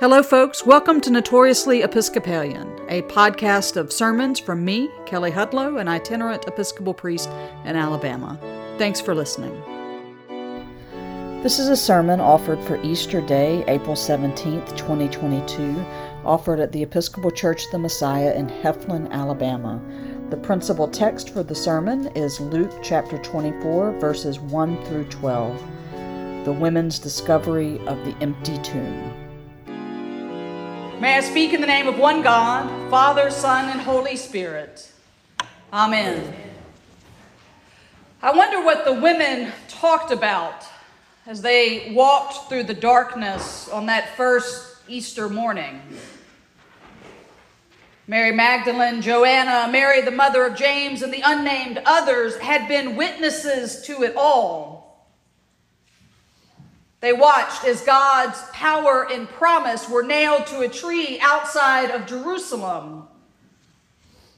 Hello, folks. Welcome to Notoriously Episcopalian, a podcast of sermons from me, Kelly Hudlow, an itinerant Episcopal priest in Alabama. Thanks for listening. This is a sermon offered for Easter Day, April 17th, 2022, offered at the Episcopal Church of the Messiah in Heflin, Alabama. The principal text for the sermon is Luke chapter 24, verses 1 through 12. The women's discovery of the empty tomb. May I speak in the name of one God, Father, Son, and Holy Spirit. Amen. I wonder what the women talked about as they walked through the darkness on that first Easter morning. Mary Magdalene, Joanna, Mary, the mother of James, and the unnamed others had been witnesses to it all. They watched as God's power and promise were nailed to a tree outside of Jerusalem.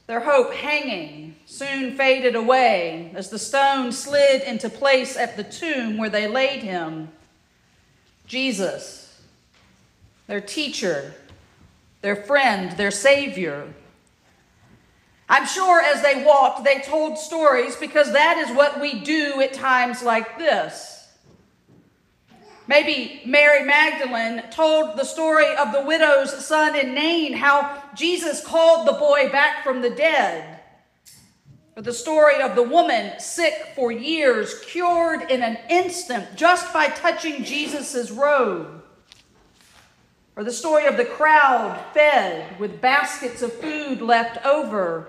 Their hope hanging soon faded away as the stone slid into place at the tomb where they laid him. Jesus, their teacher, their friend, their Savior. I'm sure as they walked, they told stories because that is what we do at times like this. Maybe Mary Magdalene told the story of the widow's son in Nain, how Jesus called the boy back from the dead. Or the story of the woman sick for years, cured in an instant just by touching Jesus' robe. Or the story of the crowd fed with baskets of food left over.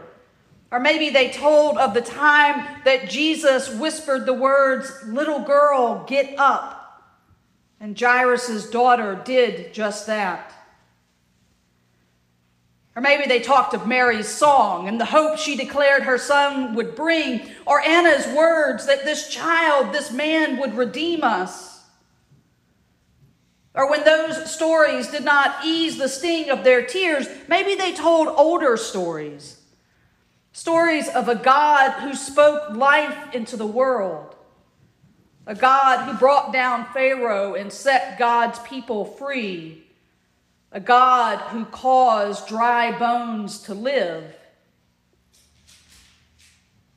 Or maybe they told of the time that Jesus whispered the words, Little girl, get up. And Jairus' daughter did just that. Or maybe they talked of Mary's song and the hope she declared her son would bring, or Anna's words that this child, this man would redeem us. Or when those stories did not ease the sting of their tears, maybe they told older stories. Stories of a God who spoke life into the world a God who brought down Pharaoh and set God's people free, a God who caused dry bones to live.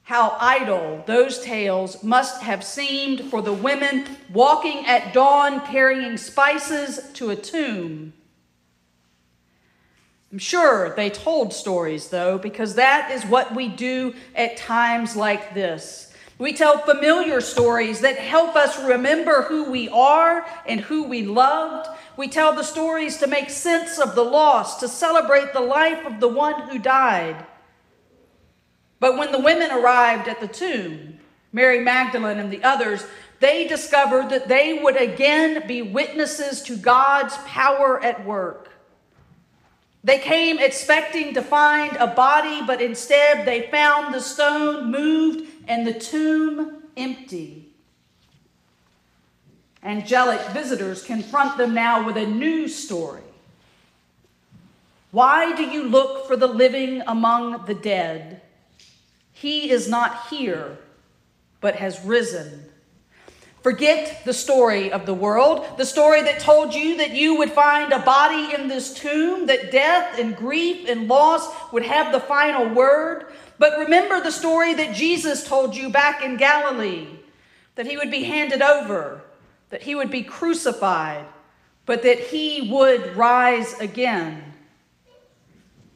How idle those tales must have seemed for the women walking at dawn carrying spices to a tomb. I'm sure they told stories, though, because that is what we do at times like this. We tell familiar stories that help us remember who we are and who we loved. We tell the stories to make sense of the loss, to celebrate the life of the one who died. But when the women arrived at the tomb, Mary Magdalene and the others, they discovered that they would again be witnesses to God's power at work. They came expecting to find a body, but instead they found the stone moved and the tomb empty. Angelic visitors confront them now with a new story. Why do you look for the living among the dead? He is not here, but has risen. Forget the story of the world, the story that told you that you would find a body in this tomb, that death and grief and loss would have the final word. But remember the story that Jesus told you back in Galilee that he would be handed over, that he would be crucified, but that he would rise again.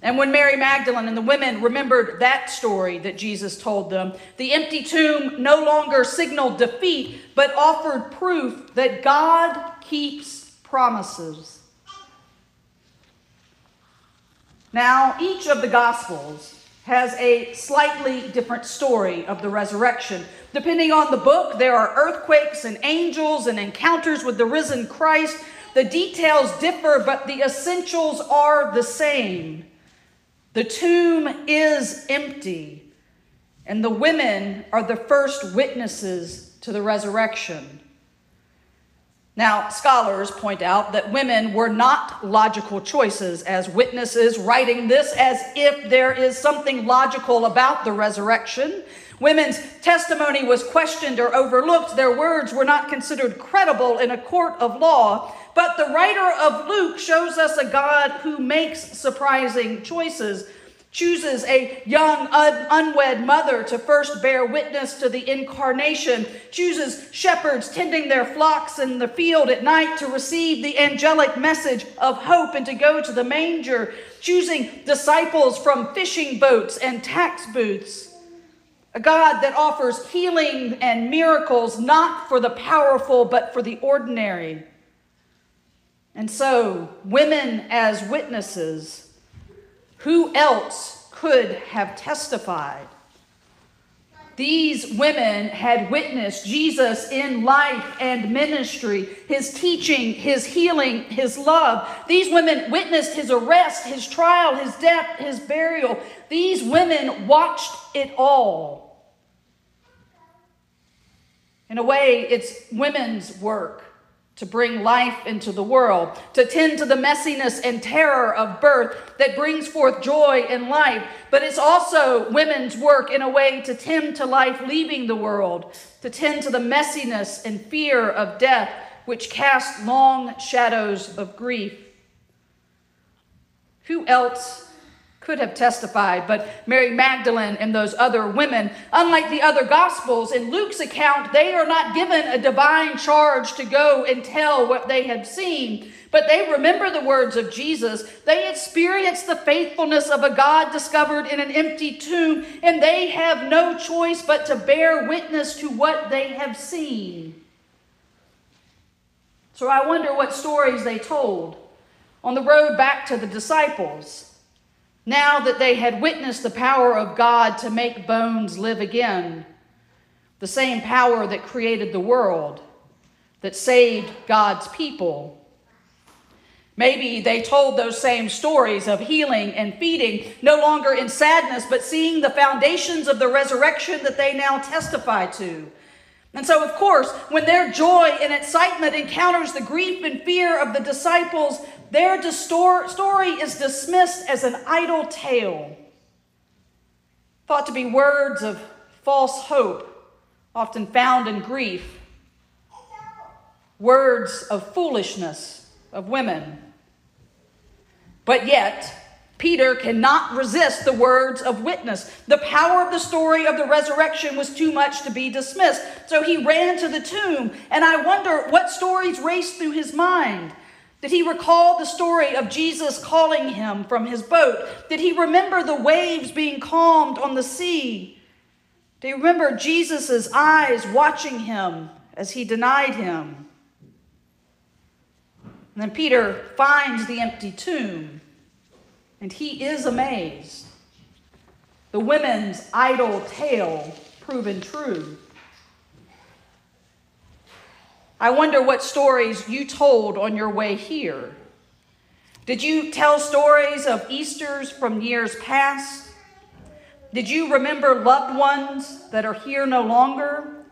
And when Mary Magdalene and the women remembered that story that Jesus told them, the empty tomb no longer signaled defeat, but offered proof that God keeps promises. Now, each of the Gospels has a slightly different story of the resurrection. Depending on the book, there are earthquakes and angels and encounters with the risen Christ. The details differ, but the essentials are the same. The tomb is empty, and the women are the first witnesses to the resurrection. Now, scholars point out that women were not logical choices as witnesses, writing this as if there is something logical about the resurrection. Women's testimony was questioned or overlooked. Their words were not considered credible in a court of law. But the writer of Luke shows us a God who makes surprising choices chooses a young, un- unwed mother to first bear witness to the incarnation, chooses shepherds tending their flocks in the field at night to receive the angelic message of hope and to go to the manger, choosing disciples from fishing boats and tax booths. A God that offers healing and miracles not for the powerful, but for the ordinary. And so, women as witnesses who else could have testified? These women had witnessed Jesus in life and ministry, his teaching, his healing, his love. These women witnessed his arrest, his trial, his death, his burial. These women watched it all. In a way, it's women's work to bring life into the world, to tend to the messiness and terror of birth that brings forth joy and life. But it's also women's work in a way to tend to life leaving the world, to tend to the messiness and fear of death, which cast long shadows of grief. Who else could have testified, but Mary Magdalene and those other women, unlike the other gospels, in Luke's account, they are not given a divine charge to go and tell what they have seen, but they remember the words of Jesus. They experience the faithfulness of a God discovered in an empty tomb, and they have no choice but to bear witness to what they have seen. So I wonder what stories they told on the road back to the disciples now that they had witnessed the power of God to make bones live again, the same power that created the world, that saved God's people. Maybe they told those same stories of healing and feeding, no longer in sadness, but seeing the foundations of the resurrection that they now testify to. And so, of course, when their joy and excitement encounters the grief and fear of the disciples, their story is dismissed as an idle tale, thought to be words of false hope, often found in grief, words of foolishness of women. But yet, Peter cannot resist the words of witness. The power of the story of the resurrection was too much to be dismissed. So he ran to the tomb, and I wonder what stories raced through his mind. Did he recall the story of Jesus calling him from his boat? Did he remember the waves being calmed on the sea? Did he remember Jesus' eyes watching him as he denied him? And then Peter finds the empty tomb, and he is amazed. The women's idle tale proven true. I wonder what stories you told on your way here. Did you tell stories of Easters from years past? Did you remember loved ones that are here no longer?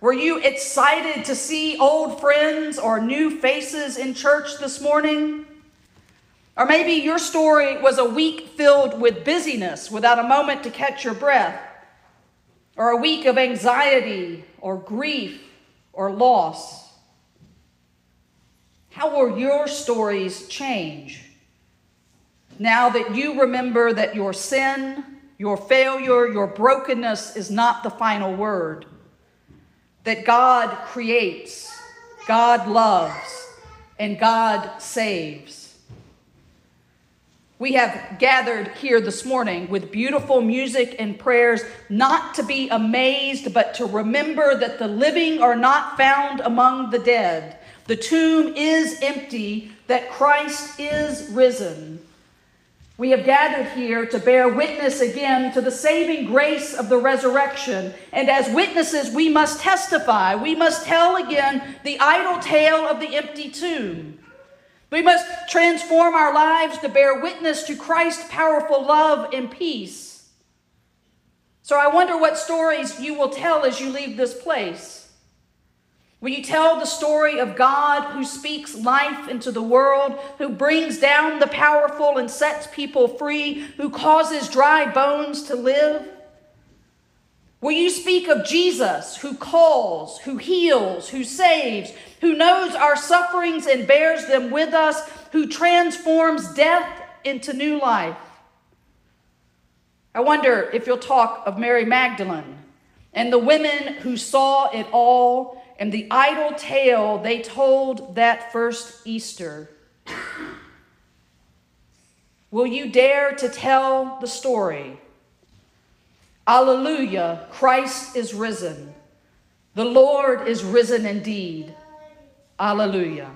Were you excited to see old friends or new faces in church this morning? Or maybe your story was a week filled with busyness without a moment to catch your breath, or a week of anxiety or grief or loss? How will your stories change now that you remember that your sin, your failure, your brokenness is not the final word? That God creates, God loves, and God saves. We have gathered here this morning with beautiful music and prayers, not to be amazed, but to remember that the living are not found among the dead. The tomb is empty, that Christ is risen. We have gathered here to bear witness again to the saving grace of the resurrection. And as witnesses, we must testify. We must tell again the idle tale of the empty tomb. We must transform our lives to bear witness to Christ's powerful love and peace. So I wonder what stories you will tell as you leave this place. Will you tell the story of God who speaks life into the world, who brings down the powerful and sets people free, who causes dry bones to live? Will you speak of Jesus who calls, who heals, who saves, who knows our sufferings and bears them with us, who transforms death into new life? I wonder if you'll talk of Mary Magdalene and the women who saw it all and the idle tale they told that first Easter. Will you dare to tell the story? Alleluia, Christ is risen. The Lord is risen indeed. Alleluia.